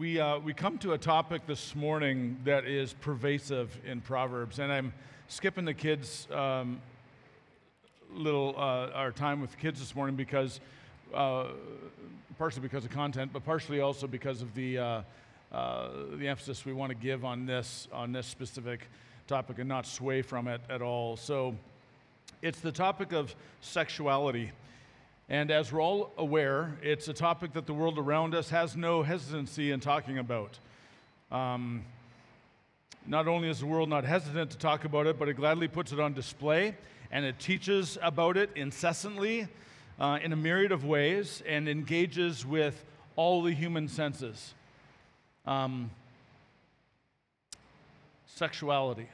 We, uh, we come to a topic this morning that is pervasive in Proverbs, and I'm skipping the kids' um, little uh, our time with kids this morning because uh, partially because of content, but partially also because of the uh, uh, the emphasis we want to give on this on this specific topic and not sway from it at all. So, it's the topic of sexuality. And as we're all aware, it's a topic that the world around us has no hesitancy in talking about. Um, not only is the world not hesitant to talk about it, but it gladly puts it on display and it teaches about it incessantly uh, in a myriad of ways and engages with all the human senses. Um, sexuality.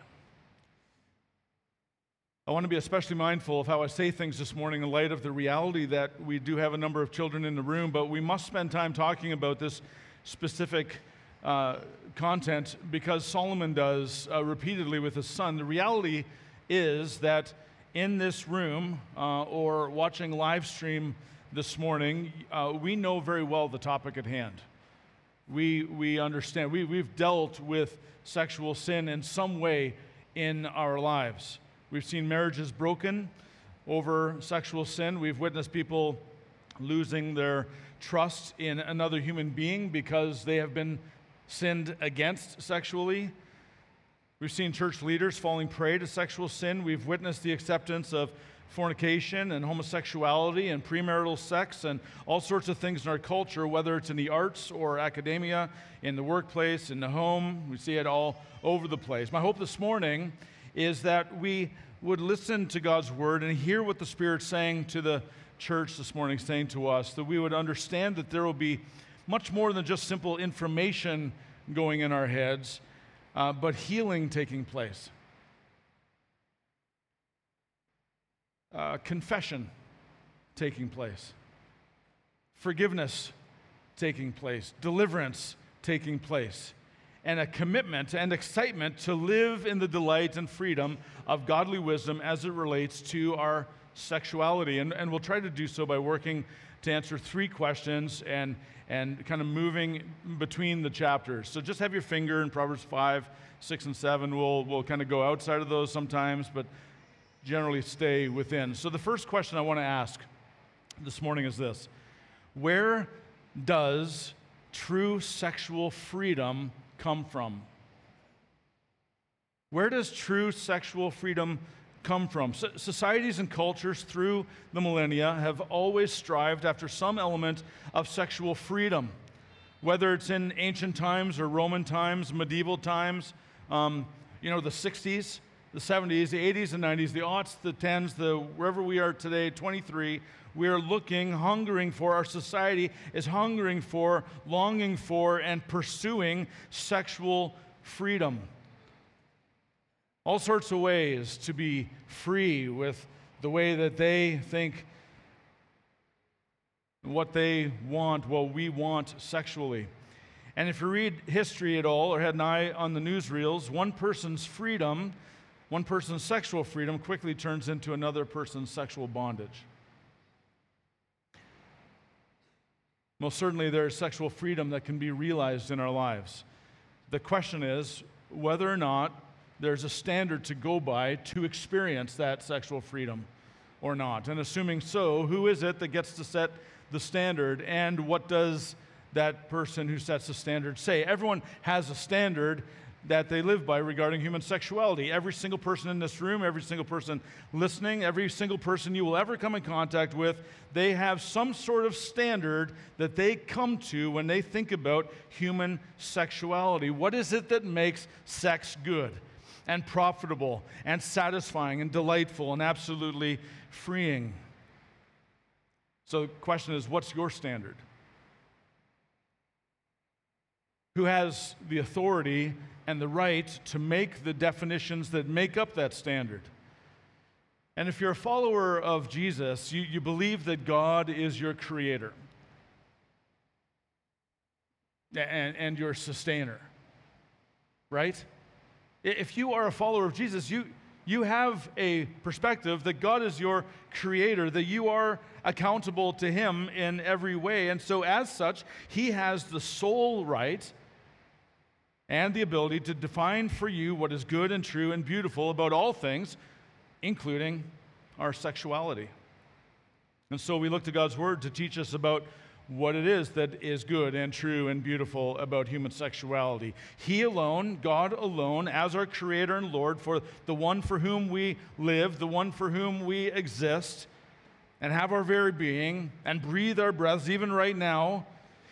I want to be especially mindful of how I say things this morning in light of the reality that we do have a number of children in the room, but we must spend time talking about this specific uh, content because Solomon does uh, repeatedly with his son. The reality is that in this room uh, or watching live stream this morning, uh, we know very well the topic at hand. We, we understand, we, we've dealt with sexual sin in some way in our lives. We've seen marriages broken over sexual sin. We've witnessed people losing their trust in another human being because they have been sinned against sexually. We've seen church leaders falling prey to sexual sin. We've witnessed the acceptance of fornication and homosexuality and premarital sex and all sorts of things in our culture, whether it's in the arts or academia, in the workplace, in the home. We see it all over the place. My hope this morning is that we would listen to God's word and hear what the Spirit's saying to the church this morning, saying to us, that we would understand that there will be much more than just simple information going in our heads, uh, but healing taking place. Uh, confession taking place, forgiveness taking place, deliverance taking place and a commitment and excitement to live in the delight and freedom of godly wisdom as it relates to our sexuality. And, and we'll try to do so by working to answer three questions and, and kind of moving between the chapters. So just have your finger in Proverbs 5, 6, and 7. We'll, we'll kind of go outside of those sometimes, but generally stay within. So the first question I want to ask this morning is this Where does true sexual freedom come from? Where does true sexual freedom come from? So societies and cultures through the millennia have always strived after some element of sexual freedom, whether it's in ancient times or Roman times, medieval times, um, you know, the 60s, the 70s, the 80s, and 90s, the aughts, the 10s, the wherever we are today, 23, we are looking, hungering for, our society is hungering for, longing for, and pursuing sexual freedom. All sorts of ways to be free with the way that they think what they want, what we want sexually. And if you read history at all or had an eye on the newsreels, one person's freedom one person's sexual freedom quickly turns into another person's sexual bondage. Most certainly, there is sexual freedom that can be realized in our lives. The question is whether or not there's a standard to go by to experience that sexual freedom or not. And assuming so, who is it that gets to set the standard and what does that person who sets the standard say? Everyone has a standard that they live by regarding human sexuality. Every single person in this room, every single person listening, every single person you will ever come in contact with, they have some sort of standard that they come to when they think about human sexuality. What is it that makes sex good and profitable and satisfying and delightful and absolutely freeing? So the question is what's your standard? Who has the authority and the right to make the definitions that make up that standard. And if you're a follower of Jesus, you, you believe that God is your creator and, and your sustainer, right? If you are a follower of Jesus, you, you have a perspective that God is your creator, that you are accountable to Him in every way. And so, as such, He has the sole right and the ability to define for you what is good and true and beautiful about all things, including our sexuality. And so, we look to God's Word to teach us about what it is that is good and true and beautiful about human sexuality. He alone, God alone, as our Creator and Lord, for the one for whom we live, the one for whom we exist, and have our very being, and breathe our breaths, even right now,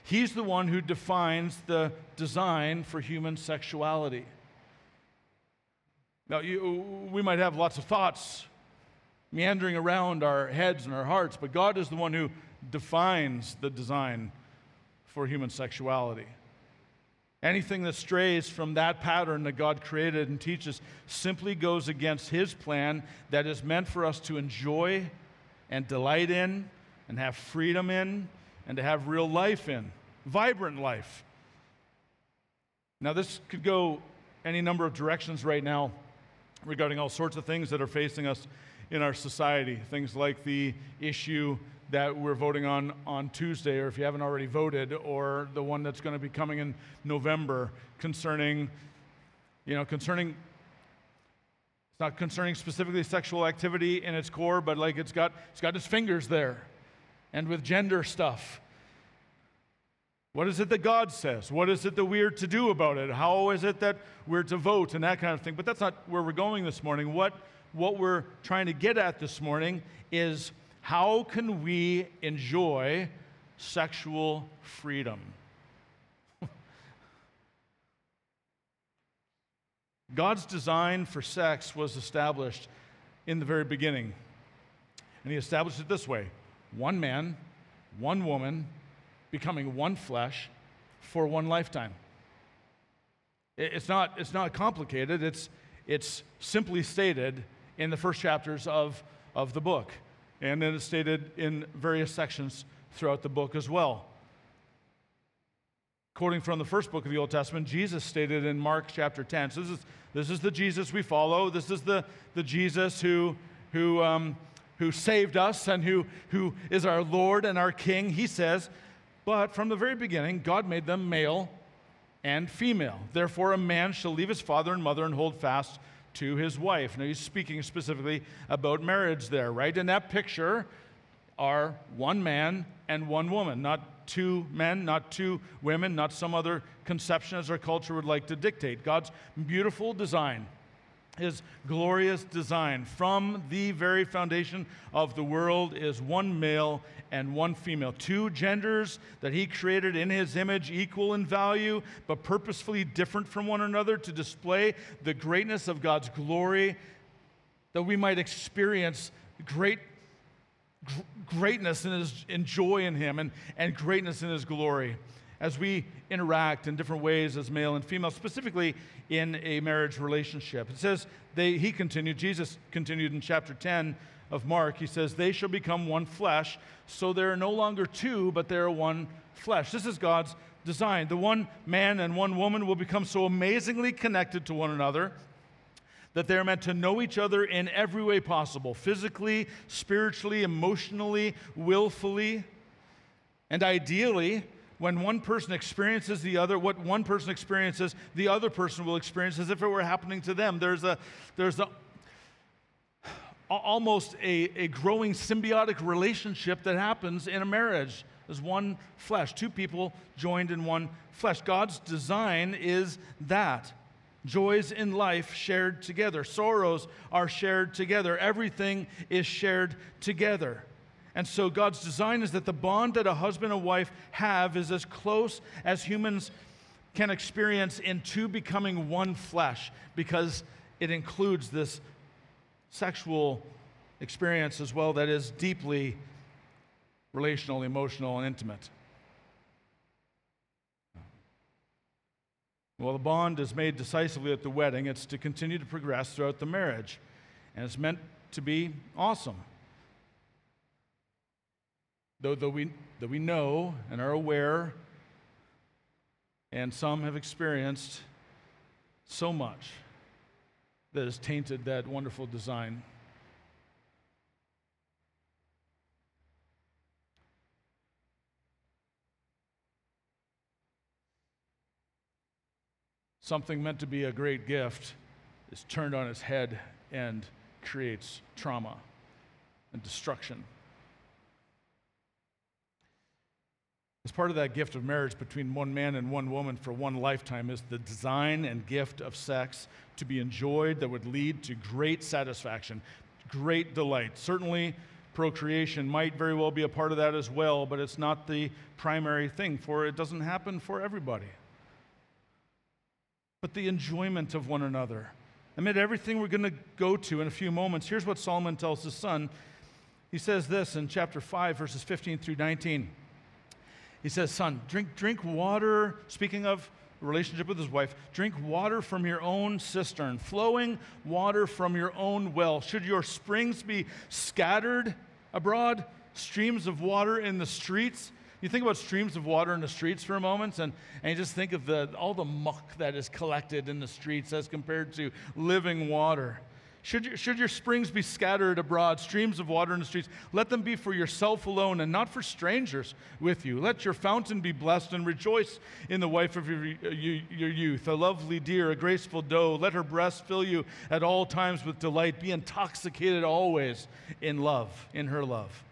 He's the one who defines the design for human sexuality. Now, you, we might have lots of thoughts meandering around our heads and our hearts, but God is the one who defines the design for human sexuality. Anything that strays from that pattern that God created and teaches simply goes against His plan that is meant for us to enjoy and delight in and have freedom in and to have real life in, vibrant life. Now, this could go any number of directions right now regarding all sorts of things that are facing us in our society. Things like the issue that we're voting on on Tuesday, or if you haven't already voted, or the one that's going to be coming in November concerning, you know, concerning. It's not concerning specifically sexual activity in its core, but like it's got it's got its fingers there, and with gender stuff. What is it that God says? What is it that we're to do about it? How is it that we're to vote and that kind of thing? But that's not where we're going this morning. What, what we're trying to get at this morning is how can we enjoy sexual freedom? God's design for sex was established in the very beginning. And He established it this way one man, one woman, becoming one flesh for one lifetime. It's not, it's not complicated, it's, it's simply stated in the first chapters of, of the book. And then it's stated in various sections throughout the book as well. Quoting from the first book of the Old Testament, Jesus stated in Mark chapter 10. So this is, this is the Jesus we follow. This is the, the Jesus who, who, um, who saved us and who, who is our Lord and our King. He says, But from the very beginning, God made them male and female. Therefore, a man shall leave his father and mother and hold fast to his wife. Now, he's speaking specifically about marriage there, right? In that picture are one man and one woman, not two men, not two women, not some other conception as our culture would like to dictate. God's beautiful design his glorious design from the very foundation of the world is one male and one female. Two genders that he created in his image, equal in value, but purposefully different from one another to display the greatness of God's glory, that we might experience great greatness in his joy in him and, and greatness in his glory as we interact in different ways as male and female, specifically in a marriage relationship. It says, they, he continued, Jesus continued in chapter 10 of Mark, he says, They shall become one flesh, so they are no longer two, but they are one flesh. This is God's design. The one man and one woman will become so amazingly connected to one another that they're meant to know each other in every way possible physically, spiritually, emotionally, willfully. And ideally, when one person experiences the other, what one person experiences, the other person will experience as if it were happening to them. There's a, there's a, almost a, a growing symbiotic relationship that happens in a marriage as one flesh, two people joined in one flesh. God's design is that. Joys in life shared together, sorrows are shared together, everything is shared together. And so God's design is that the bond that a husband and wife have is as close as humans can experience in two becoming one flesh because it includes this sexual experience as well that is deeply relational, emotional, and intimate. Well, the bond is made decisively at the wedding. It's to continue to progress throughout the marriage, and it's meant to be awesome. Though, though, we, though we know and are aware, and some have experienced so much that has tainted that wonderful design. Something meant to be a great gift is turned on its head and creates trauma and destruction. As part of that gift of marriage between one man and one woman for one lifetime is the design and gift of sex to be enjoyed that would lead to great satisfaction, great delight. Certainly, procreation might very well be a part of that as well, but it's not the primary thing, for it doesn't happen for everybody. But the enjoyment of one another. Amid everything we're going to go to in a few moments, here's what Solomon tells his son. He says this in chapter 5, verses 15 through 19. He says, Son, drink, drink water, speaking of relationship with his wife, drink water from your own cistern, flowing water from your own well. Should your springs be scattered abroad, streams of water in the streets? You think about streams of water in the streets for a moment, and, and you just think of the, all the muck that is collected in the streets as compared to living water. Should your, should your springs be scattered abroad, streams of water in the streets, let them be for yourself alone and not for strangers with you. Let your fountain be blessed and rejoice in the wife of your, your youth, a lovely deer, a graceful doe. Let her breast fill you at all times with delight. Be intoxicated always in love, in her love.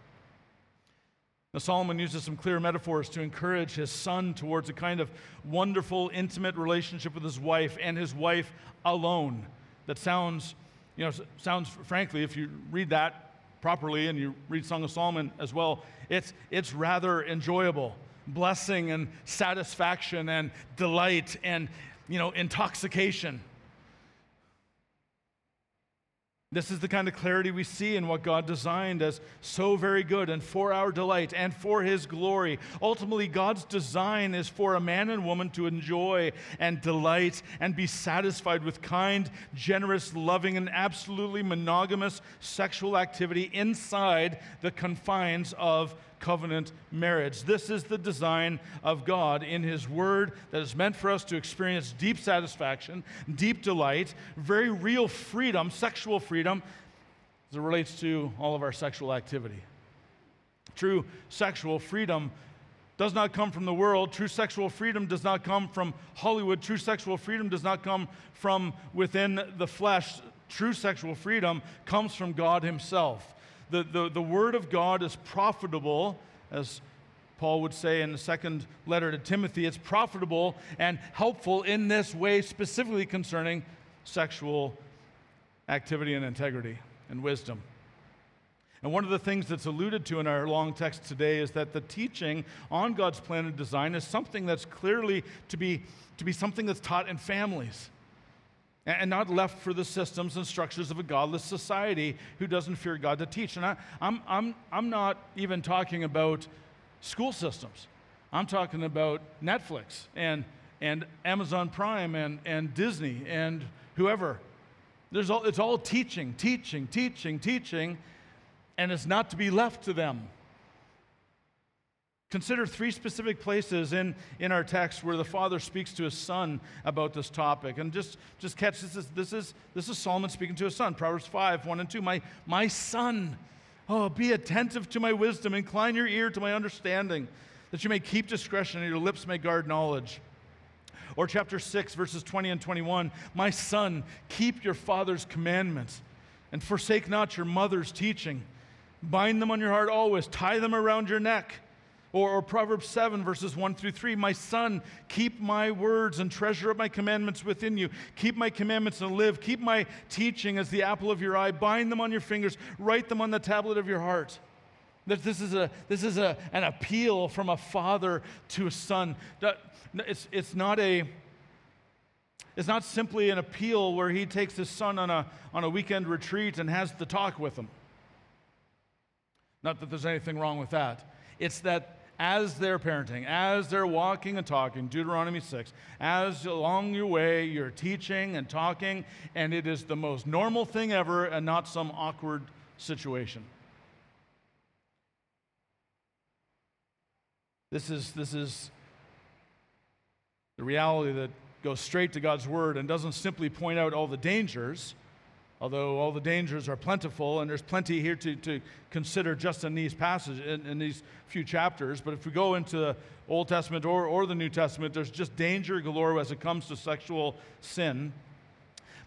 Now, Solomon uses some clear metaphors to encourage his son towards a kind of wonderful, intimate relationship with his wife and his wife alone that sounds you know, sounds, frankly, if you read that properly and you read Song of Solomon as well, it's, it's rather enjoyable. Blessing and satisfaction and delight and, you know, intoxication. This is the kind of clarity we see in what God designed as so very good and for our delight and for His glory. Ultimately, God's design is for a man and woman to enjoy and delight and be satisfied with kind, generous, loving, and absolutely monogamous sexual activity inside the confines of covenant marriage. This is the design of God in His Word that is meant for us to experience deep satisfaction, deep delight, very real freedom, sexual freedom, as it relates to all of our sexual activity. True sexual freedom does not come from the world. True sexual freedom does not come from Hollywood. True sexual freedom does not come from within the flesh. True sexual freedom comes from God Himself the, the, the Word of God is profitable, as Paul would say in the second letter to Timothy. It's profitable and helpful in this way, specifically concerning sexual activity and integrity and wisdom. And one of the things that's alluded to in our long text today is that the teaching on God's plan and design is something that's clearly to be, to be something that's taught in families and not left for the systems and structures of a godless society who doesn't fear God to teach. And I, am I'm, I'm, I'm not even talking about school systems, I'm talking about Netflix and, and Amazon Prime and, and Disney and whoever. There's all, it's all teaching, teaching, teaching, teaching, and it's not to be left to them. Consider three specific places in, in our text where the father speaks to his son about this topic. And just, just catch this is, this, is, this is Solomon speaking to his son. Proverbs 5 1 and 2. My, my son, oh, be attentive to my wisdom, incline your ear to my understanding, that you may keep discretion and your lips may guard knowledge. Or chapter 6, verses 20 and 21. My son, keep your father's commandments and forsake not your mother's teaching. Bind them on your heart always, tie them around your neck. Or, or, Proverbs 7, verses 1 through 3 My son, keep my words and treasure up my commandments within you. Keep my commandments and live. Keep my teaching as the apple of your eye. Bind them on your fingers. Write them on the tablet of your heart. This is, a, this is a, an appeal from a father to a son. It's, it's, not a, it's not simply an appeal where he takes his son on a, on a weekend retreat and has the talk with him. Not that there's anything wrong with that. It's that as they're parenting, as they're walking and talking, Deuteronomy 6, as along your way you're teaching and talking, and it is the most normal thing ever and not some awkward situation. This is, this is the reality that goes straight to God's word and doesn't simply point out all the dangers, although all the dangers are plentiful, and there's plenty here to, to consider just in these passages, in, in these few chapters. But if we go into the Old Testament or, or the New Testament, there's just danger galore as it comes to sexual sin.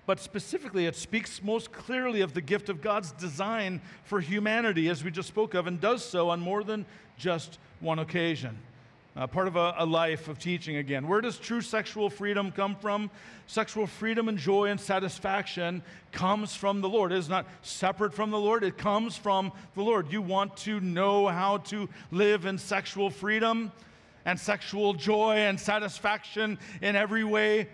But specifically, it speaks most clearly of the gift of God's design for humanity, as we just spoke of, and does so on more than just one occasion uh, part of a, a, life of teaching again. Where does true sexual freedom come from? Sexual freedom and joy and satisfaction comes from the Lord. It is not separate from the Lord, it comes from the Lord. You want to know how to live in sexual freedom and sexual joy and satisfaction in every way.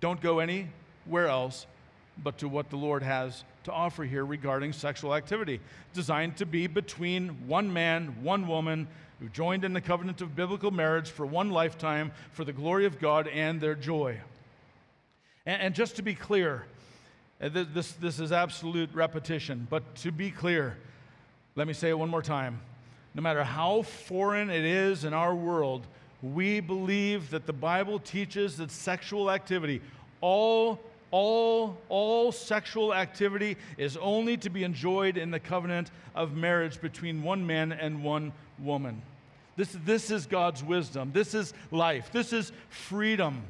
Don't go anywhere else but to what the Lord has to offer here regarding sexual activity, designed to be between one man, one woman who joined in the covenant of biblical marriage for one lifetime for the glory of God and their joy. And, and just to be clear, uh, this, this is absolute repetition, but to be clear, let me say it one more time. No matter how foreign it is in our world, we believe that the Bible teaches that sexual activity, all all, all sexual activity is only to be enjoyed in the covenant of marriage between one man and one woman. This, this is God's wisdom. This is life. This is freedom.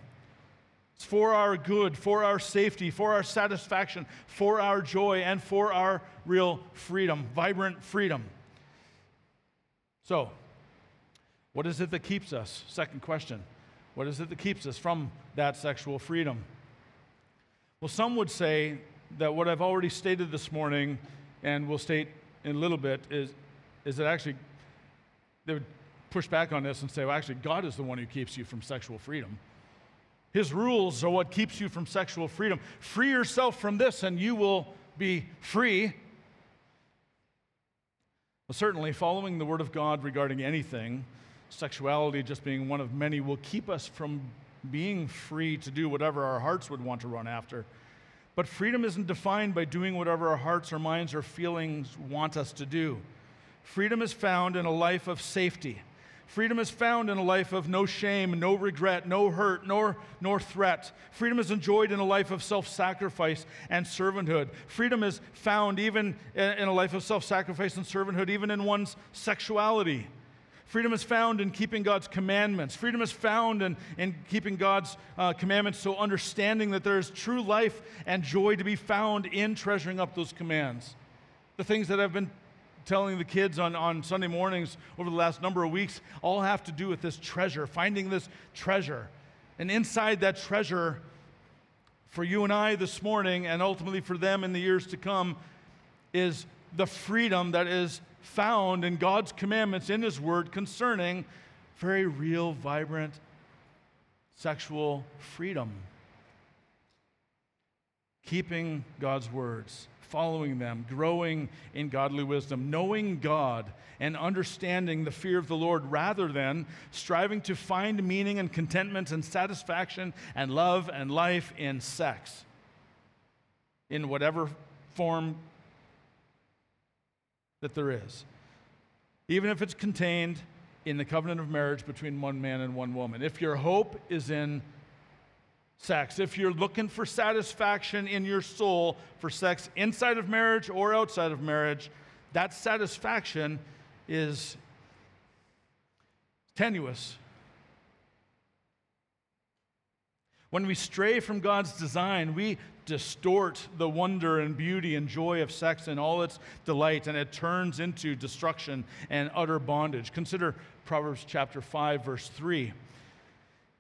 It's for our good, for our safety, for our satisfaction, for our joy, and for our real freedom, vibrant freedom. So, what is it that keeps us? Second question. What is it that keeps us from that sexual freedom? Well, some would say that what I've already stated this morning and will state in a little bit is, is that actually they would push back on this and say, well, actually, God is the one who keeps you from sexual freedom. His rules are what keeps you from sexual freedom. Free yourself from this and you will be free. Well, certainly, following the Word of God regarding anything, sexuality just being one of many, will keep us from being free to do whatever our hearts would want to run after. But freedom isn't defined by doing whatever our hearts or minds or feelings want us to do. Freedom is found in a life of safety. Freedom is found in a life of no shame, no regret, no hurt, nor, nor threat. Freedom is enjoyed in a life of self sacrifice and servanthood. Freedom is found even in a life of self sacrifice and servanthood, even in one's sexuality. Freedom is found in keeping God's commandments. Freedom is found in, in keeping God's uh, commandments, so understanding that there is true life and joy to be found in treasuring up those commands. The things that I've been telling the kids on, on Sunday mornings over the last number of weeks all have to do with this treasure, finding this treasure. And inside that treasure, for you and I this morning, and ultimately for them in the years to come, is the freedom that is found in God's commandments in His Word concerning very real, vibrant sexual freedom. Keeping God's words, following them, growing in godly wisdom, knowing God and understanding the fear of the Lord rather than striving to find meaning and contentment and satisfaction and love and life in sex in whatever form that there is, even if it's contained in the covenant of marriage between one man and one woman. If your hope is in sex, if you're looking for satisfaction in your soul for sex inside of marriage or outside of marriage, that satisfaction is tenuous. When we stray from God's design, we distort the wonder and beauty and joy of sex and all its delight, and it turns into destruction and utter bondage. Consider Proverbs chapter 5, verse 3.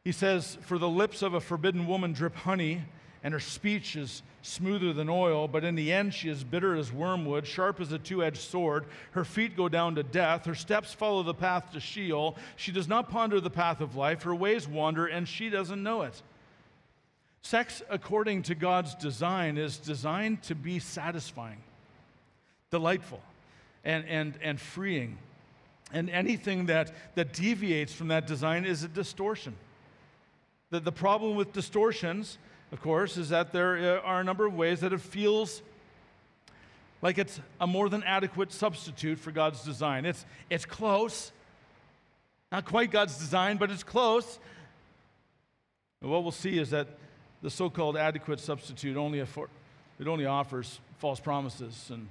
He says, For the lips of a forbidden woman drip honey, and her speech is smoother than oil, but in the end she is bitter as wormwood, sharp as a two edged sword. Her feet go down to death, her steps follow the path to Sheol. She does not ponder the path of life, her ways wander, and she doesn't know it. Sex, according to God's design, is designed to be satisfying, delightful, and, and, and freeing. And anything that, that deviates from that design is a distortion. The, the problem with distortions, of course, is that there uh, are a number of ways that it feels like it's a more than adequate substitute for God's design. It's, it's close, not quite God's design, but it's close. And what we'll see is that the so called adequate substitute only, affor- it only offers false promises and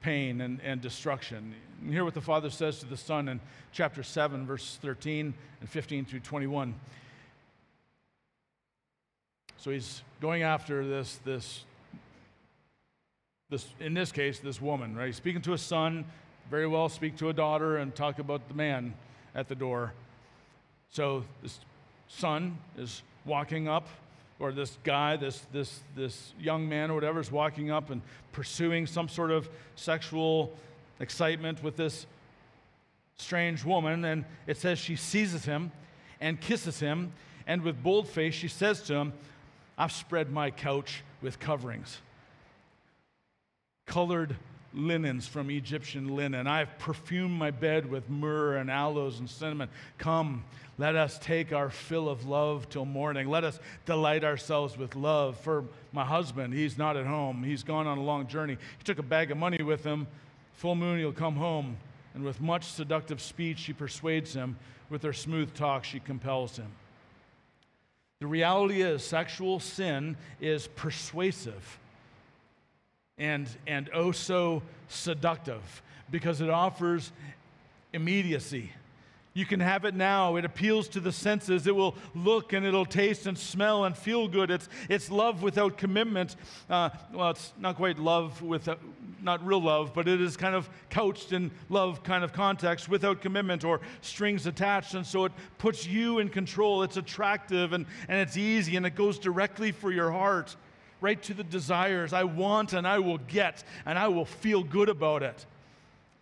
pain and, and destruction. And hear what the Father says to the Son in chapter 7, verses 13 and 15 through 21. So he's going after this, this, this, in this case, this woman, right? He's speaking to a son, very well speak to a daughter and talk about the man at the door. So this son is walking up, or this guy, this, this, this young man or whatever, is walking up and pursuing some sort of sexual excitement with this strange woman. And it says she seizes him and kisses him. And with bold face, she says to him, I've spread my couch with coverings, colored linens from Egyptian linen. I've perfumed my bed with myrrh and aloes and cinnamon. Come, let us take our fill of love till morning. Let us delight ourselves with love. For my husband, he's not at home. He's gone on a long journey. He took a bag of money with him. Full moon, he'll come home. And with much seductive speech, she persuades him. With her smooth talk, she compels him. The reality is, sexual sin is persuasive and, and oh so seductive because it offers immediacy. You can have it now. It appeals to the senses. It will look and it'll taste and smell and feel good. It's, it's love without commitment. Uh, well, it's not quite love with, not real love, but it is kind of couched in love kind of context without commitment or strings attached. And so it puts you in control. It's attractive and, and it's easy and it goes directly for your heart, right to the desires. I want and I will get and I will feel good about it.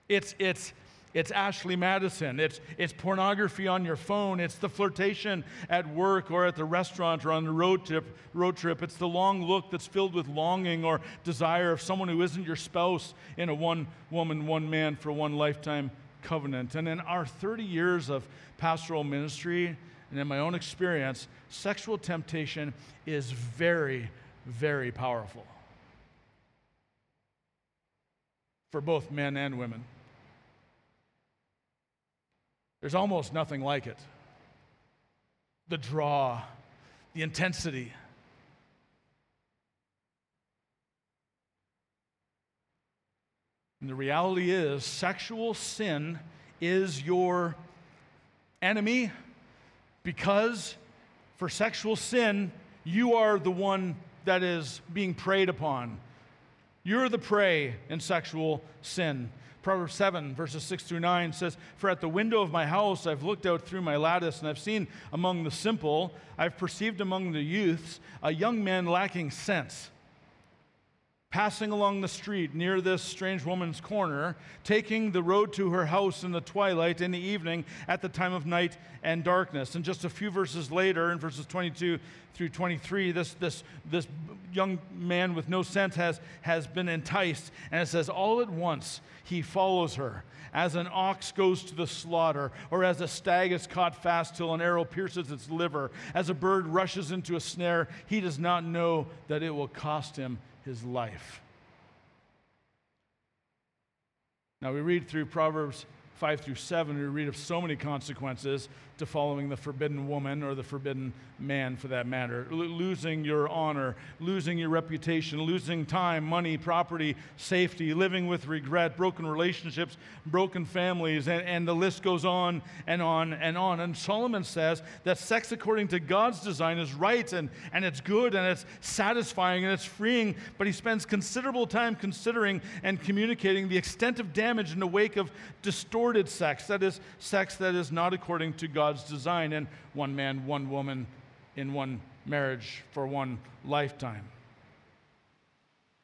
It's, it's, it's Ashley Madison. It's, it's pornography on your phone. It's the flirtation at work or at the restaurant or on the road trip, road trip. It's the long look that's filled with longing or desire of someone who isn't your spouse in a one woman, one man for one lifetime covenant. And in our 30 years of pastoral ministry and in my own experience, sexual temptation is very, very powerful for both men and women. There's almost nothing like it. The draw, the intensity. And the reality is, sexual sin is your enemy because for sexual sin, you are the one that is being preyed upon. You're the prey in sexual sin. Proverbs 7, verses 6 through 9 says, For at the window of my house I've looked out through my lattice, and I've seen among the simple, I've perceived among the youths, a young man lacking sense passing along the street near this strange woman's corner, taking the road to her house in the twilight in the evening at the time of night and darkness. And just a few verses later, in verses 22 through 23, this, this, this young man with no sense has, has been enticed. And it says, All at once he follows her. As an ox goes to the slaughter, or as a stag is caught fast till an arrow pierces its liver, as a bird rushes into a snare, he does not know that it will cost him his life. Now, we read through Proverbs 5 through 7, we read of so many consequences to following the forbidden woman or the forbidden man for that matter. L- losing your honor, losing your reputation, losing time, money, property, safety, living with regret, broken relationships, broken families, and, and the list goes on and on and on. And Solomon says that sex according to God's design is right and, and it's good and it's satisfying and it's freeing, but he spends considerable time considering and communicating the extent of damage in the wake of distorted sex, that is, sex that is not according to God God's design in one man, one woman in one marriage for one lifetime.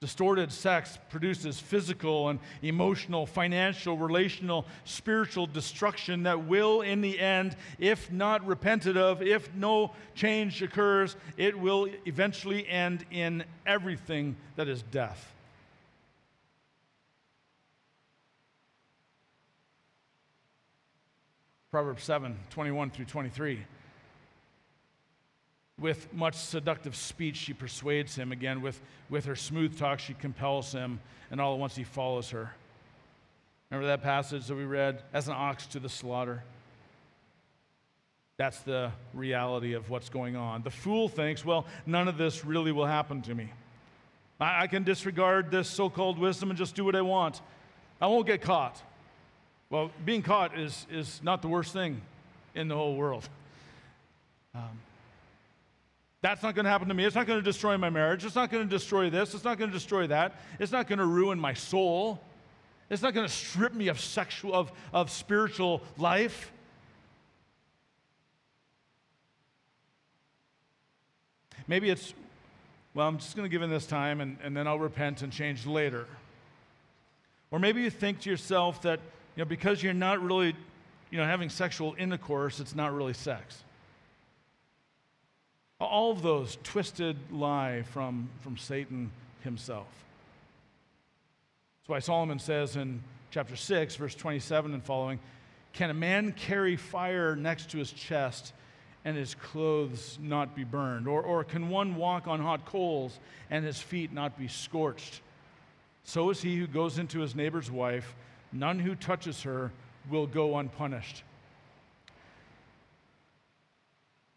Distorted sex produces physical and emotional, financial, relational, spiritual destruction that will, in the end, if not repented of, if no change occurs, it will eventually end in everything that is death. Proverbs 7 21 through 23. With much seductive speech, she persuades him. Again, with, with her smooth talk, she compels him, and all at once he follows her. Remember that passage that we read? As an ox to the slaughter. That's the reality of what's going on. The fool thinks, well, none of this really will happen to me. I, I can disregard this so called wisdom and just do what I want. I won't get caught. Well, being caught is, is not the worst thing in the whole world. Um, that's not going to happen to me. It's not going to destroy my marriage. It's not going to destroy this. It's not going to destroy that. It's not going to ruin my soul. It's not going to strip me of sexual of, of spiritual life. Maybe it's, well, I'm just going to give in this time and, and then I'll repent and change later. Or maybe you think to yourself that, you know, because you're not really, you know, having sexual intercourse, it's not really sex. All of those twisted lie from, from Satan himself. That's why Solomon says in chapter 6, verse 27 and following Can a man carry fire next to his chest and his clothes not be burned? Or, or can one walk on hot coals and his feet not be scorched? So is he who goes into his neighbor's wife. None who touches her will go unpunished.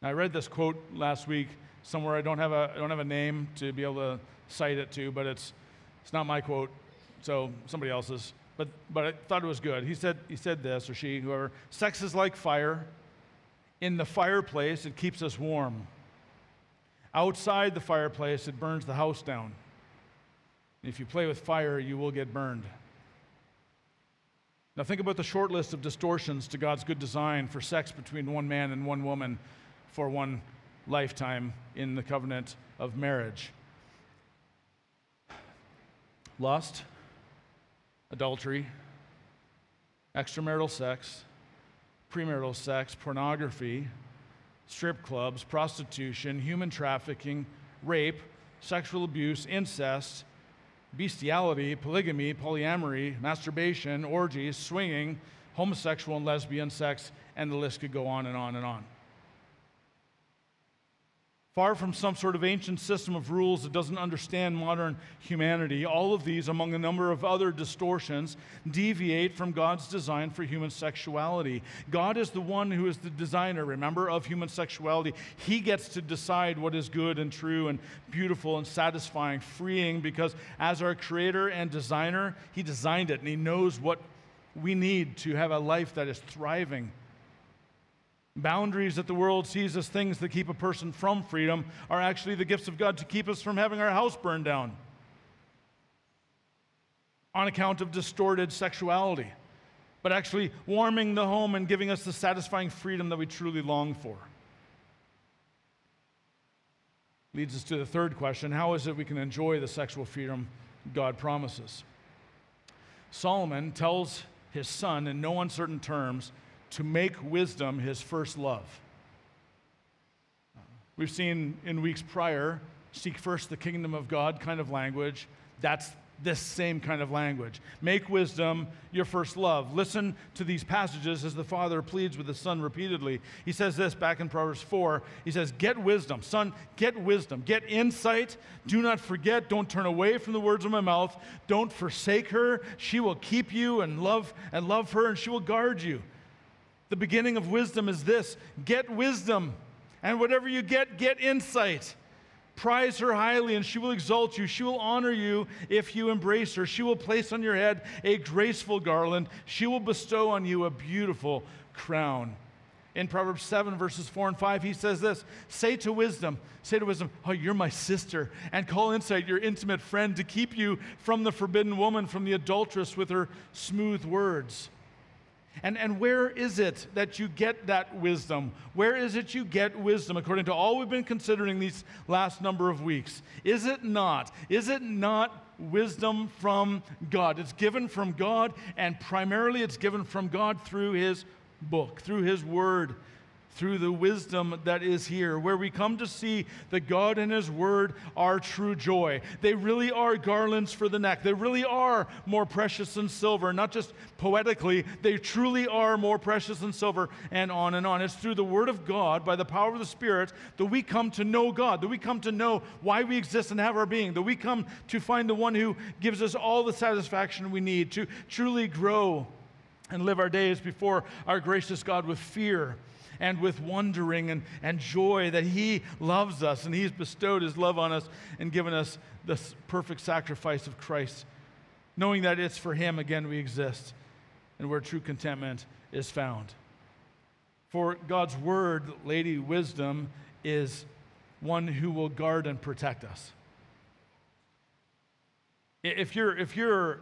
I read this quote last week somewhere. I don't have a, I don't have a name to be able to cite it to, but it's, it's not my quote, so somebody else's. But, but I thought it was good. He said, he said this, or she, whoever Sex is like fire. In the fireplace, it keeps us warm. Outside the fireplace, it burns the house down. If you play with fire, you will get burned. Now, think about the short list of distortions to God's good design for sex between one man and one woman for one lifetime in the covenant of marriage. Lust, adultery, extramarital sex, premarital sex, pornography, strip clubs, prostitution, human trafficking, rape, sexual abuse, incest, bestiality, polygamy, polyamory, masturbation, orgies, swinging, homosexual and lesbian sex, and the list could go on and on and on. Far from some sort of ancient system of rules that doesn't understand modern humanity, all of these, among a number of other distortions, deviate from God's design for human sexuality. God is the one who is the designer, remember, of human sexuality. He gets to decide what is good and true and beautiful and satisfying, freeing, because as our creator and designer, He designed it and He knows what we need to have a life that is thriving Boundaries that the world sees as things that keep a person from freedom are actually the gifts of God to keep us from having our house burned down on account of distorted sexuality, but actually warming the home and giving us the satisfying freedom that we truly long for. Leads us to the third question how is it we can enjoy the sexual freedom God promises? Solomon tells his son in no uncertain terms to make wisdom his first love. We've seen in weeks prior, seek first the kingdom of God kind of language. That's this same kind of language. Make wisdom your first love. Listen to these passages as the father pleads with the son repeatedly. He says this back in Proverbs 4. He says, Get wisdom. Son, get wisdom. Get insight. Do not forget. Don't turn away from the words of my mouth. Don't forsake her. She will keep you and love and love her, and she will guard you. The beginning of wisdom is this get wisdom, and whatever you get, get insight. Prize her highly, and she will exalt you. She will honor you if you embrace her. She will place on your head a graceful garland. She will bestow on you a beautiful crown. In Proverbs 7, verses 4 and 5, he says this Say to wisdom, say to wisdom, Oh, you're my sister, and call insight your intimate friend to keep you from the forbidden woman, from the adulteress with her smooth words. And, and where is it that you get that wisdom? Where is it you get wisdom according to all we've been considering these last number of weeks? Is it not? Is it not wisdom from God? It's given from God, and primarily it's given from God through His book, through His Word through the wisdom that is here, where we come to see that God and His Word are true joy. They really are garlands for the neck. They really are more precious than silver, not just poetically, they truly are more precious than silver, and on and on. It's through the Word of God, by the power of the Spirit, that we come to know God, that we come to know why we exist and have our being, that we come to find the one who gives us all the satisfaction we need to truly grow and live our days before our gracious God with fear and with wondering and, and joy that He loves us and He's bestowed His love on us and given us this perfect sacrifice of Christ, knowing that it's for Him again we exist and where true contentment is found. For God's word, Lady Wisdom, is one who will guard and protect us. If you're, if you're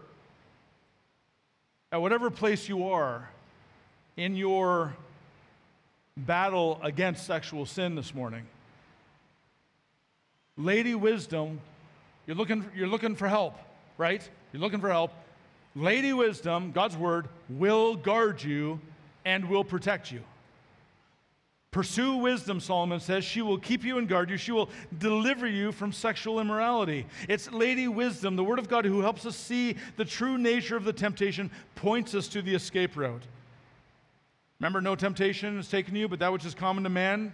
at whatever place you are in your battle against sexual sin this morning, Lady Wisdom, you're looking, you're looking for help, right? You're looking for help. Lady Wisdom, God's word, will guard you and will protect you. Pursue wisdom, Solomon says. She will keep you and guard you. She will deliver you from sexual immorality. It's Lady Wisdom, the Word of God, who helps us see the true nature of the temptation, points us to the escape route. Remember, no temptation has taken you, but that which is common to man.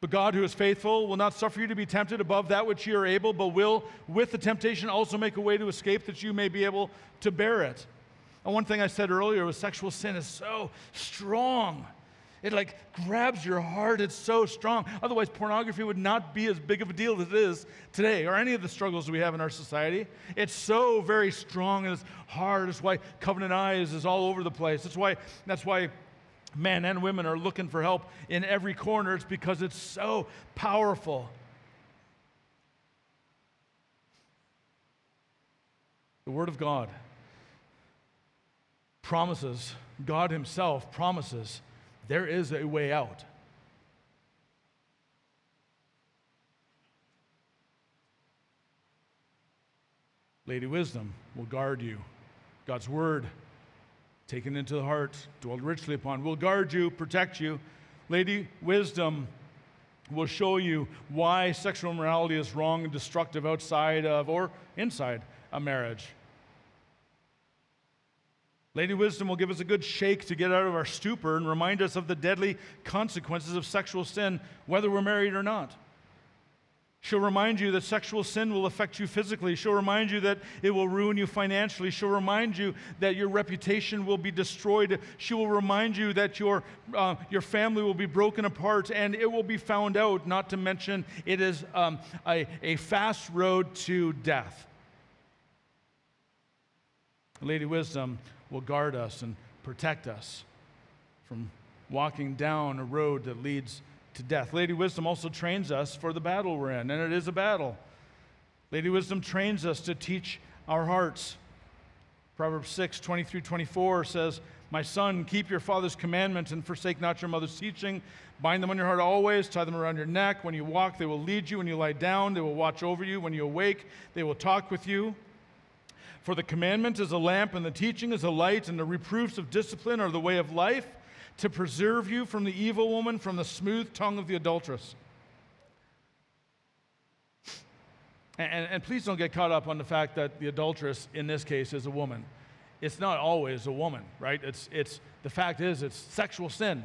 But God, who is faithful, will not suffer you to be tempted above that which you are able, but will, with the temptation, also make a way to escape that you may be able to bear it. And one thing I said earlier was sexual sin is so strong. It like grabs your heart. It's so strong. Otherwise, pornography would not be as big of a deal as it is today, or any of the struggles we have in our society. It's so very strong and it's hard. It's why Covenant Eyes is all over the place. That's why. That's why men and women are looking for help in every corner. It's because it's so powerful. The Word of God promises, God Himself promises there is a way out. Lady Wisdom will guard you. God's word, taken into the heart, dwelled richly upon, will guard you, protect you. Lady Wisdom will show you why sexual morality is wrong and destructive outside of or inside a marriage. Lady Wisdom will give us a good shake to get out of our stupor and remind us of the deadly consequences of sexual sin, whether we're married or not. She'll remind you that sexual sin will affect you physically. She'll remind you that it will ruin you financially. She'll remind you that your reputation will be destroyed. She will remind you that your, uh, your family will be broken apart and it will be found out, not to mention it is um, a, a fast road to death. Lady Wisdom will guard us and protect us from walking down a road that leads to death. Lady Wisdom also trains us for the battle we're in, and it is a battle. Lady Wisdom trains us to teach our hearts. Proverbs 6 23 24 says, My son, keep your father's commandments and forsake not your mother's teaching. Bind them on your heart always, tie them around your neck. When you walk, they will lead you. When you lie down, they will watch over you. When you awake, they will talk with you. For the commandment is a lamp, and the teaching is a light, and the reproofs of discipline are the way of life, to preserve you from the evil woman, from the smooth tongue of the adulteress. And, and, please don't get caught up on the fact that the adulteress in this case is a woman. It's not always a woman, right? It's, it's, the fact is, it's sexual sin.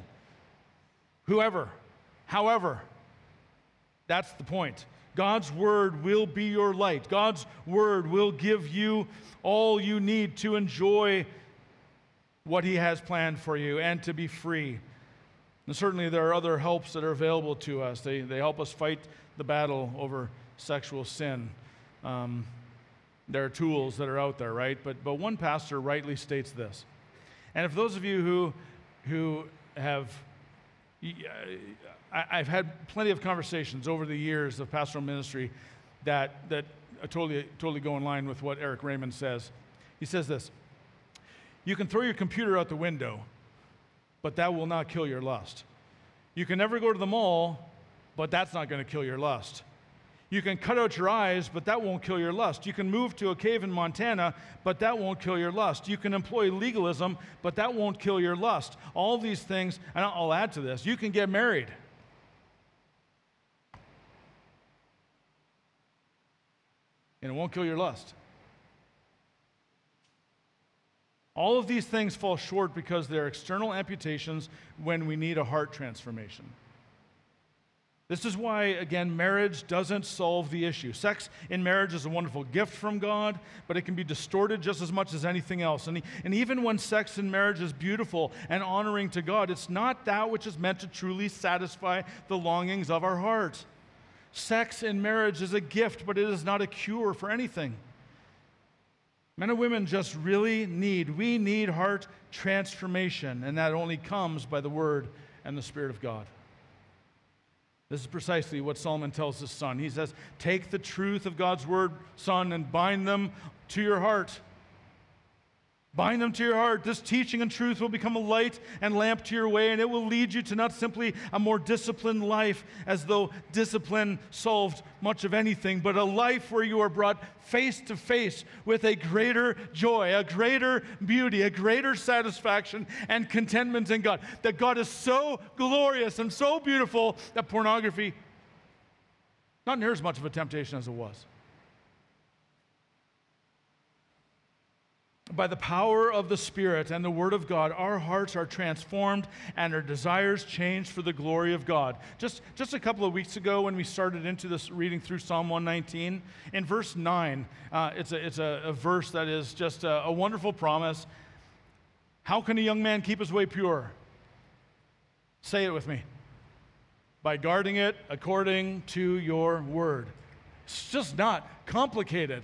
Whoever, however, that's the point. God's word will be your light. God's word will give you all you need to enjoy what He has planned for you and to be free. And certainly, there are other helps that are available to us. They, they help us fight the battle over sexual sin. Um, there are tools that are out there, right? But, but one pastor rightly states this. And for those of you who, who have I, have had plenty of conversations over the years of pastoral ministry that, that totally, totally go in line with what Erik Raymond says. He says this You can throw your computer out the window, but that will not kill your lust. You can never go to the mall, but that's not going to kill your lust. You can cut out your eyes, but that won't kill your lust. You can move to a cave in Montana, but that won't kill your lust. You can employ legalism, but that won't kill your lust. All these things, and I'll add to this you can get married. And it won't kill your lust. All of these things fall short because they're external amputations when we need a heart transformation. This is why, again, marriage doesn't solve the issue. Sex in marriage is a wonderful gift from God, but it can be distorted just as much as anything else. And, and even when sex in marriage is beautiful and honoring to God, it's not that which is meant to truly satisfy the longings of our heart. Sex in marriage is a gift, but it is not a cure for anything. Men and women just really need, we need heart transformation, and that only comes by the Word and the Spirit of God. This is precisely what Solomon tells his son. He says, Take the truth of God's word, son, and bind them to your heart. Bind them to your heart. This teaching and truth will become a light and lamp to your way, and it will lead you to not simply a more disciplined life, as though discipline solved much of anything, but a life where you are brought face to face with a greater joy, a greater beauty, a greater satisfaction and contentment in God. That God is so glorious and so beautiful that pornography, not near as much of a temptation as it was. By the power of the Spirit and the Word of God, our hearts are transformed and our desires changed for the glory of God. Just, just a couple of weeks ago, when we started into this reading through Psalm 119, in verse 9, uh, it's, a, it's a, a, verse that is just a, a wonderful promise. How can a young man keep his way pure? Say it with me. By guarding it according to your word. It's just not complicated.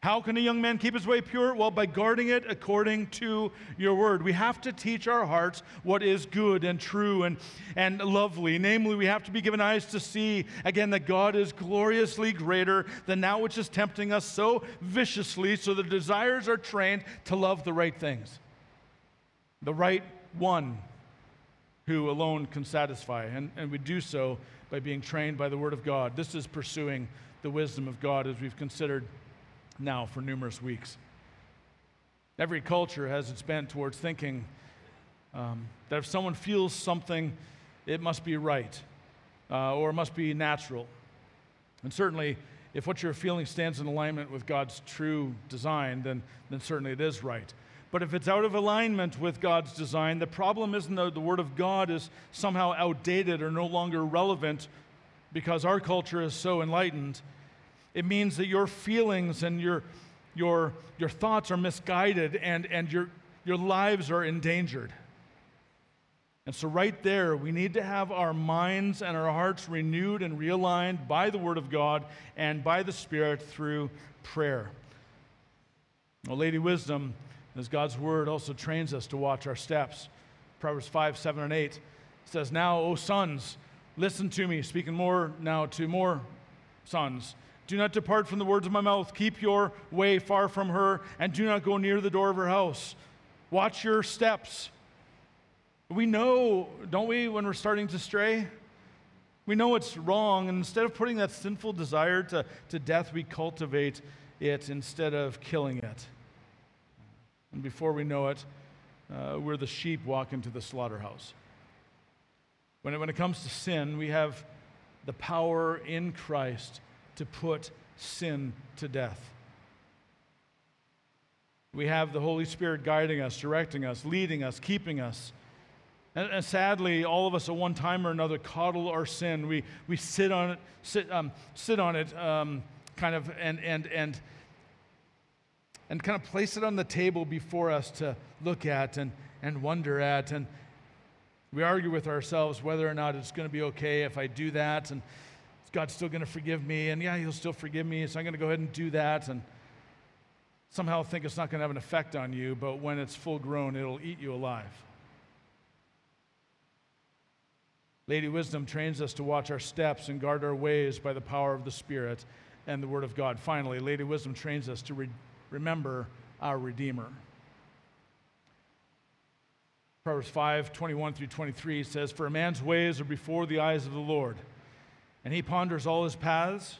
How can a young man keep his way pure? Well, by guarding it according to your word. We have to teach our hearts what is good and true and, and lovely. Namely, we have to be given eyes to see, again, that God is gloriously greater than that which is tempting us so viciously, so the desires are trained to love the right things. The right one who alone can satisfy. And, and we do so by being trained by the word of God. This is pursuing the wisdom of God as we've considered now for numerous weeks. Every culture has its bent towards thinking um, that if someone feels something, it must be right uh, or it must be natural. And certainly, if what you're feeling stands in alignment with God's true design, then, then certainly it is right. But if it's out of alignment with God's design, the problem isn't that the Word of God is somehow outdated or no longer relevant because our culture is so enlightened. It means that your feelings and your, your, your thoughts are misguided and, and your, your lives are endangered. And so, right there, we need to have our minds and our hearts renewed and realigned by the Word of God and by the Spirit through prayer. Well, Lady Wisdom, as God's Word also trains us to watch our steps. Proverbs 5, 7, and 8 says, Now, O sons, listen to me, speaking more now to more sons. Do not depart from the words of my mouth. Keep your way far from her, and do not go near the door of her house. Watch your steps. We know, don't we, when we're starting to stray? We know it's wrong, and instead of putting that sinful desire to, to death, we cultivate it instead of killing it. And before we know it, uh, we're the sheep walking to the slaughterhouse. When it, when it comes to sin, we have the power in Christ to put sin to death. We have the Holy Spirit guiding us, directing us, leading us, keeping us. And, and sadly, all of us at one time or another coddle our sin. We, we sit on it, sit, um, sit on it um, kind of, and, and, and, and kind of place it on the table before us to look at and, and wonder at. And we argue with ourselves whether or not it's going to be okay if I do that. And God's still going to forgive me, and yeah, He'll still forgive me, so I'm going to go ahead and do that, and somehow think it's not going to have an effect on you, but when it's full grown, it'll eat you alive. Lady Wisdom trains us to watch our steps and guard our ways by the power of the Spirit and the Word of God. Finally, Lady Wisdom trains us to re- remember our Redeemer. Proverbs 5 21 through 23 says, For a man's ways are before the eyes of the Lord and he ponders all his paths.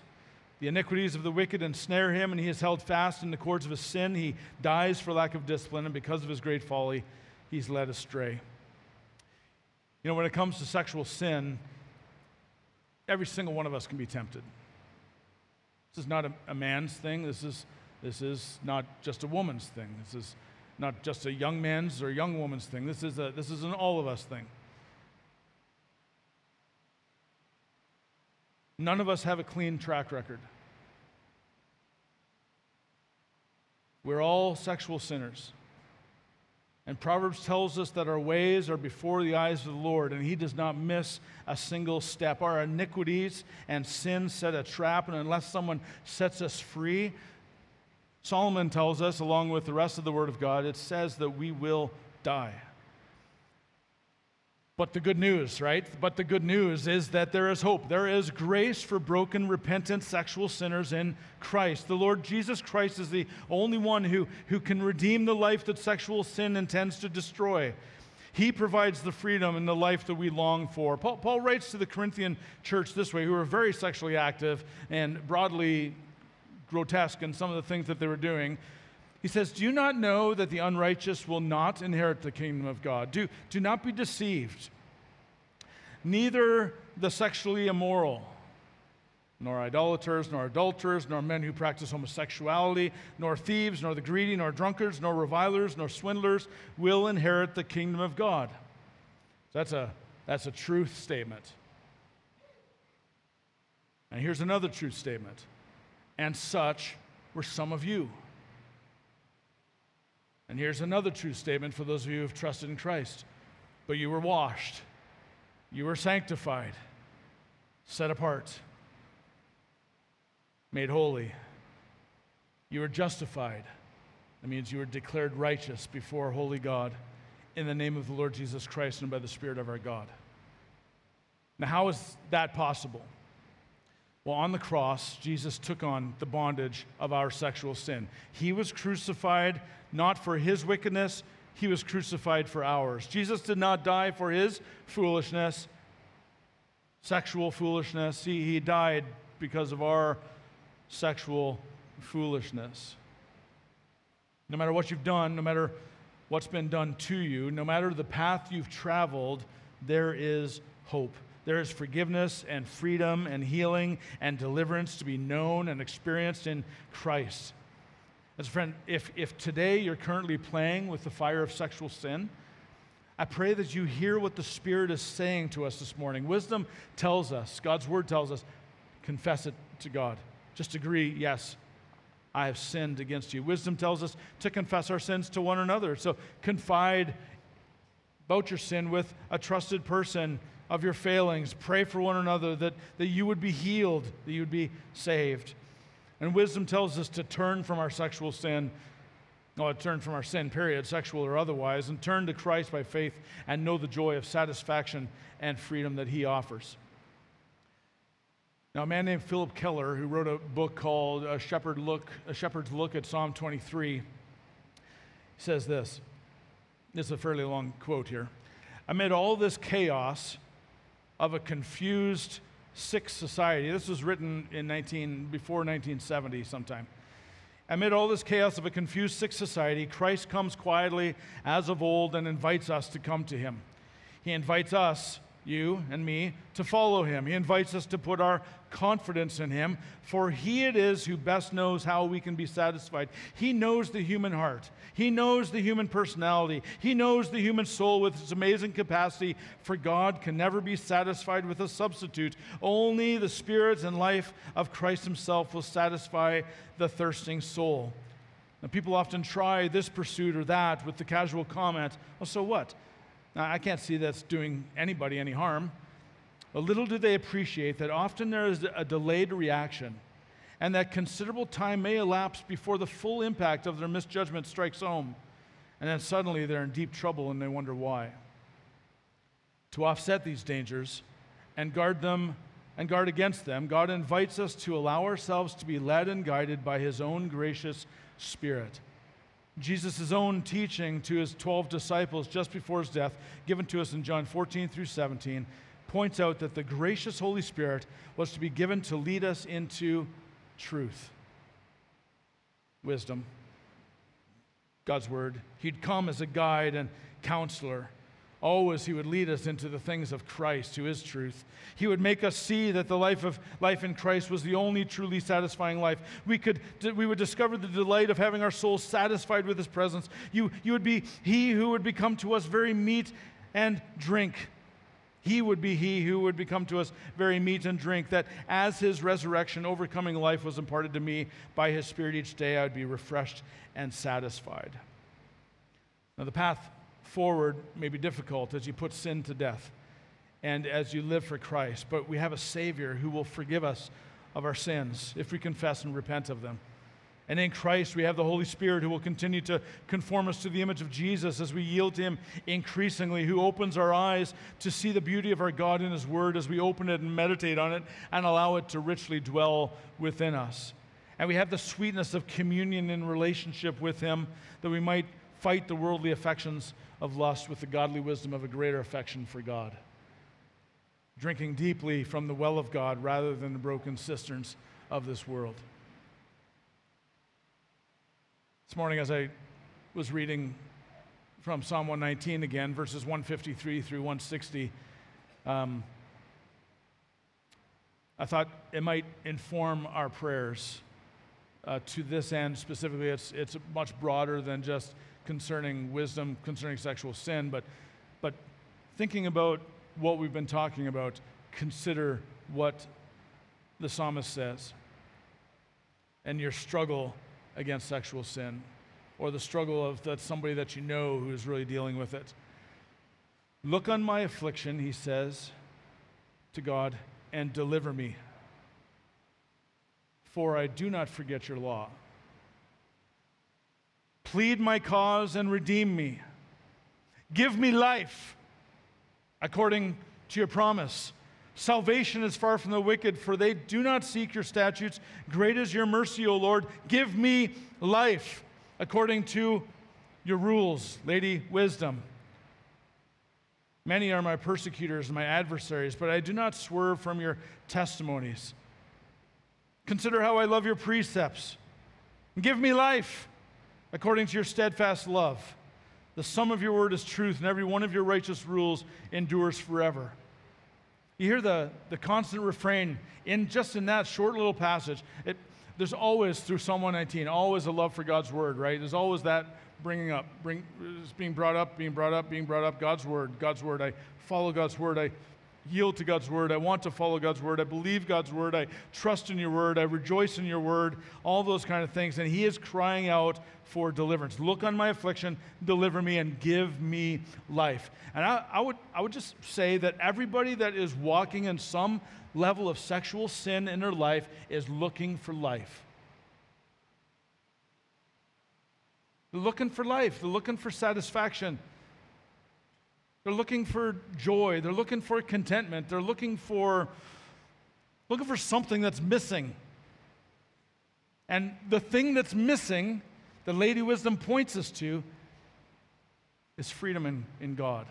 The iniquities of the wicked ensnare him, and he is held fast in the cords of his sin. He dies for lack of discipline, and because of his great folly, he's led astray. You know, when it comes to sexual sin, every single one of us can be tempted. This is not a, a man's thing. This is, this is not just a woman's thing. This is not just a young man's or a young woman's thing. This is, a, this is an all of us thing. None of us have a clean track record. We're all sexual sinners. And Proverbs tells us that our ways are before the eyes of the Lord, and He does not miss a single step. Our iniquities and sins set a trap, and unless someone sets us free, Solomon tells us, along with the rest of the Word of God, it says that we will die. But the good news, right? But the good news is that there is hope. There is grace for broken, repentant sexual sinners in Christ. The Lord Jesus Christ is the only one who, who can redeem the life that sexual sin intends to destroy. He provides the freedom and the life that we long for. Paul, Paul writes to the Corinthian church this way, who are very sexually active and broadly grotesque in some of the things that they were doing. He says, Do you not know that the unrighteous will not inherit the kingdom of God? Do, do not be deceived. Neither the sexually immoral, nor idolaters, nor adulterers, nor men who practice homosexuality, nor thieves, nor the greedy, nor drunkards, nor revilers, nor swindlers will inherit the kingdom of God. That's a, that's a truth statement. And here's another truth statement. And such were some of you. And here's another true statement for those of you who have trusted in Christ. But you were washed, you were sanctified, set apart, made holy. You were justified. That means you were declared righteous before holy God in the name of the Lord Jesus Christ and by the Spirit of our God. Now, how is that possible? Well, on the cross, Jesus took on the bondage of our sexual sin. He was crucified not for his wickedness, he was crucified for ours. Jesus did not die for his foolishness, sexual foolishness. He, he died because of our sexual foolishness. No matter what you've done, no matter what's been done to you, no matter the path you've traveled, there is hope. There is forgiveness and freedom and healing and deliverance to be known and experienced in Christ. As a friend, if, if today you're currently playing with the fire of sexual sin, I pray that you hear what the Spirit is saying to us this morning. Wisdom tells us, God's Word tells us, confess it to God. Just agree, yes, I have sinned against you. Wisdom tells us to confess our sins to one another. So confide about your sin with a trusted person of your failings. Pray for one another that, that you would be healed, that you would be saved. And wisdom tells us to turn from our sexual sin, no, turn from our sin, period, sexual or otherwise, and turn to Christ by faith and know the joy of satisfaction and freedom that He offers. Now, a man named Phillip Keller, who wrote a book called A, Shepherd Look, a Shepherd's Look at Psalm 23, says this. This is a fairly long quote here. Amid all this chaos of a confused sick society. This was written in 19, before 1970 sometime. Amid all this chaos of a confused sick society, Christ comes quietly as of old and invites us to come to him. He invites us you and me, to follow him. He invites us to put our confidence in him, for he it is who best knows how we can be satisfied. He knows the human heart, he knows the human personality, he knows the human soul with its amazing capacity, for God can never be satisfied with a substitute. Only the spirit and life of Christ himself will satisfy the thirsting soul. Now, people often try this pursuit or that with the casual comment, well, so what? I can't see that's doing anybody any harm. But little do they appreciate that often there is a delayed reaction and that considerable time may elapse before the full impact of their misjudgment strikes home. And then suddenly they're in deep trouble and they wonder why. To offset these dangers and guard them and guard against them, God invites us to allow ourselves to be led and guided by His own gracious Spirit. Jesus' own teaching to his 12 disciples just before his death, given to us in John 14 through 17, points out that the gracious Holy Spirit was to be given to lead us into truth, wisdom, God's word. He'd come as a guide and counselor Always, He would lead us into the things of Christ, who is truth. He would make us see that the life of life in Christ was the only truly satisfying life. We, could, we would discover the delight of having our souls satisfied with His presence. You, you would be He who would become to us very meat and drink. He would be he who would become to us very meat and drink, that as his resurrection, overcoming life was imparted to me by his Spirit each day, I would be refreshed and satisfied. Now, the path forward may be difficult as you put sin to death and as you live for Christ, but we have a Savior who will forgive us of our sins if we confess and repent of them. And in Christ, we have the Holy Spirit who will continue to conform us to the image of Jesus as we yield to Him increasingly, who opens our eyes to see the beauty of our God in His Word as we open it and meditate on it and allow it to richly dwell within us. And we have the sweetness of communion in relationship with Him that we might fight the worldly affections of lust with the godly wisdom of a greater affection for God. Drinking deeply from the well of God rather than the broken cisterns of this world. This morning, as I was reading from Psalm 119 again, verses 153 through 160, um, I thought it might inform our prayers uh, to this end specifically. It's, it's much broader than just concerning wisdom, concerning sexual sin, but, but thinking about what we've been talking about, consider what the psalmist says and your struggle against sexual sin or the struggle of that somebody that you know who is really dealing with it. Look on my affliction, he says to God, and deliver me. For I do not forget your law. Plead my cause and redeem me. Give me life according to your promise. Salvation is far from the wicked, for they do not seek your statutes. Great is your mercy, O Lord. Give me life according to your rules, Lady Wisdom. Many are my persecutors and my adversaries, but I do not swerve from your testimonies. Consider how I love your precepts. Give me life according to your steadfast love. The sum of your word is truth, and every one of your righteous rules endures forever. You hear the, the constant refrain in just in that short little passage. It, there's always, through Psalm 119, always a love for God's word, right? There's always that bringing up, bring, being brought up, being brought up, being brought up. God's word, God's word. I follow God's word. I yield to God's word. I want to follow God's word. I believe God's word. I trust in your word. I rejoice in your word. All those kind of things. And he is crying out for deliverance. Look on my affliction, deliver me, and give me life. And I, I, would, I would just say that everybody that is walking in some level of sexual sin in their life is looking for life. They're looking for life, they're looking for satisfaction. They're looking for joy, they're looking for contentment, they're looking for looking for something that's missing. And the thing that's missing the Lady Wisdom points us to is freedom in, in God,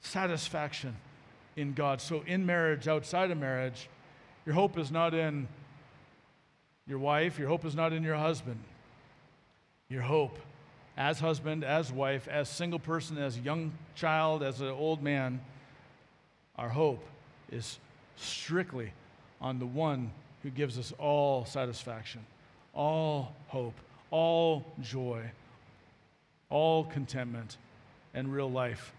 satisfaction in God. So, in marriage, outside of marriage, your hope is not in your wife, your hope is not in your husband. Your hope as husband, as wife, as single person, as young child, as an old man, our hope is strictly on the one who gives us all satisfaction, all hope, all joy, all contentment, and real life.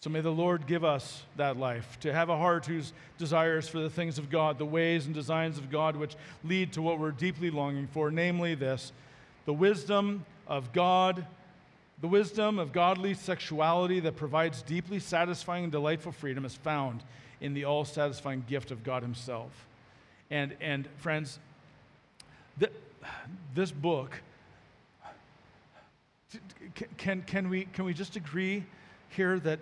So may the Lord give us that life, to have a heart whose desires for the things of God, the ways and designs of God, which lead to what we're deeply longing for, namely this the wisdom of God, the wisdom of godly sexuality that provides deeply satisfying and delightful freedom is found in the all satisfying gift of God Himself. And, and friends, the, this book, can, can, we, can we just agree here that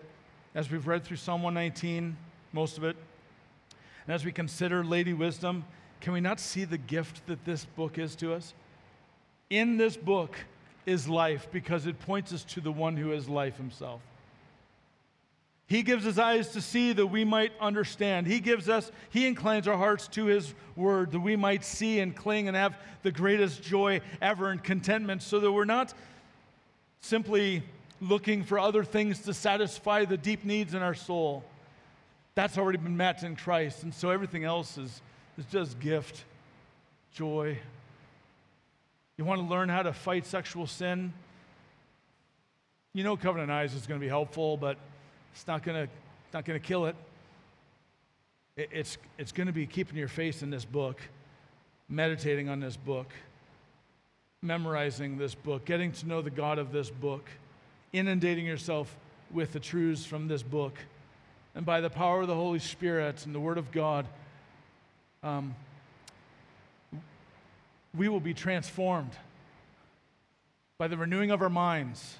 as we've read through Psalm 119, most of it, and as we consider Lady Wisdom, can we not see the gift that this book is to us? In this book is life because it points us to the one who is life himself. He gives us eyes to see that we might understand. He gives us, He inclines our hearts to His word that we might see and cling and have the greatest joy ever and contentment so that we're not simply looking for other things to satisfy the deep needs in our soul. That's already been met in Christ. And so everything else is, is just gift, joy. You want to learn how to fight sexual sin? You know, Covenant Eyes is going to be helpful, but it's not going to not going to kill it. it. It's, it's going to be keeping your face in this book, meditating on this book, memorizing this book, getting to know the God of this book, inundating yourself with the truths from this book. And by the power of the Holy Spirit and the Word of God, um, we will be transformed by the renewing of our minds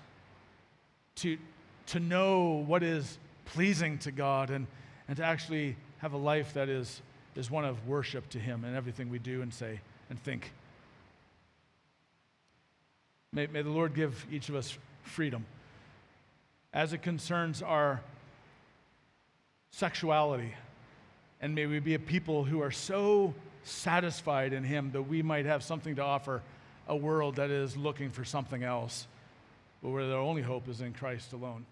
to, to know what is pleasing to God and, and to actually have a life that is, is one of worship to Him in everything we do and say and think. May, may the Lord give each of us freedom as it concerns our sexuality. And may we be a people who are so satisfied in Him that we might have something to offer a world that is looking for something else, but where their only hope is in Christ alone.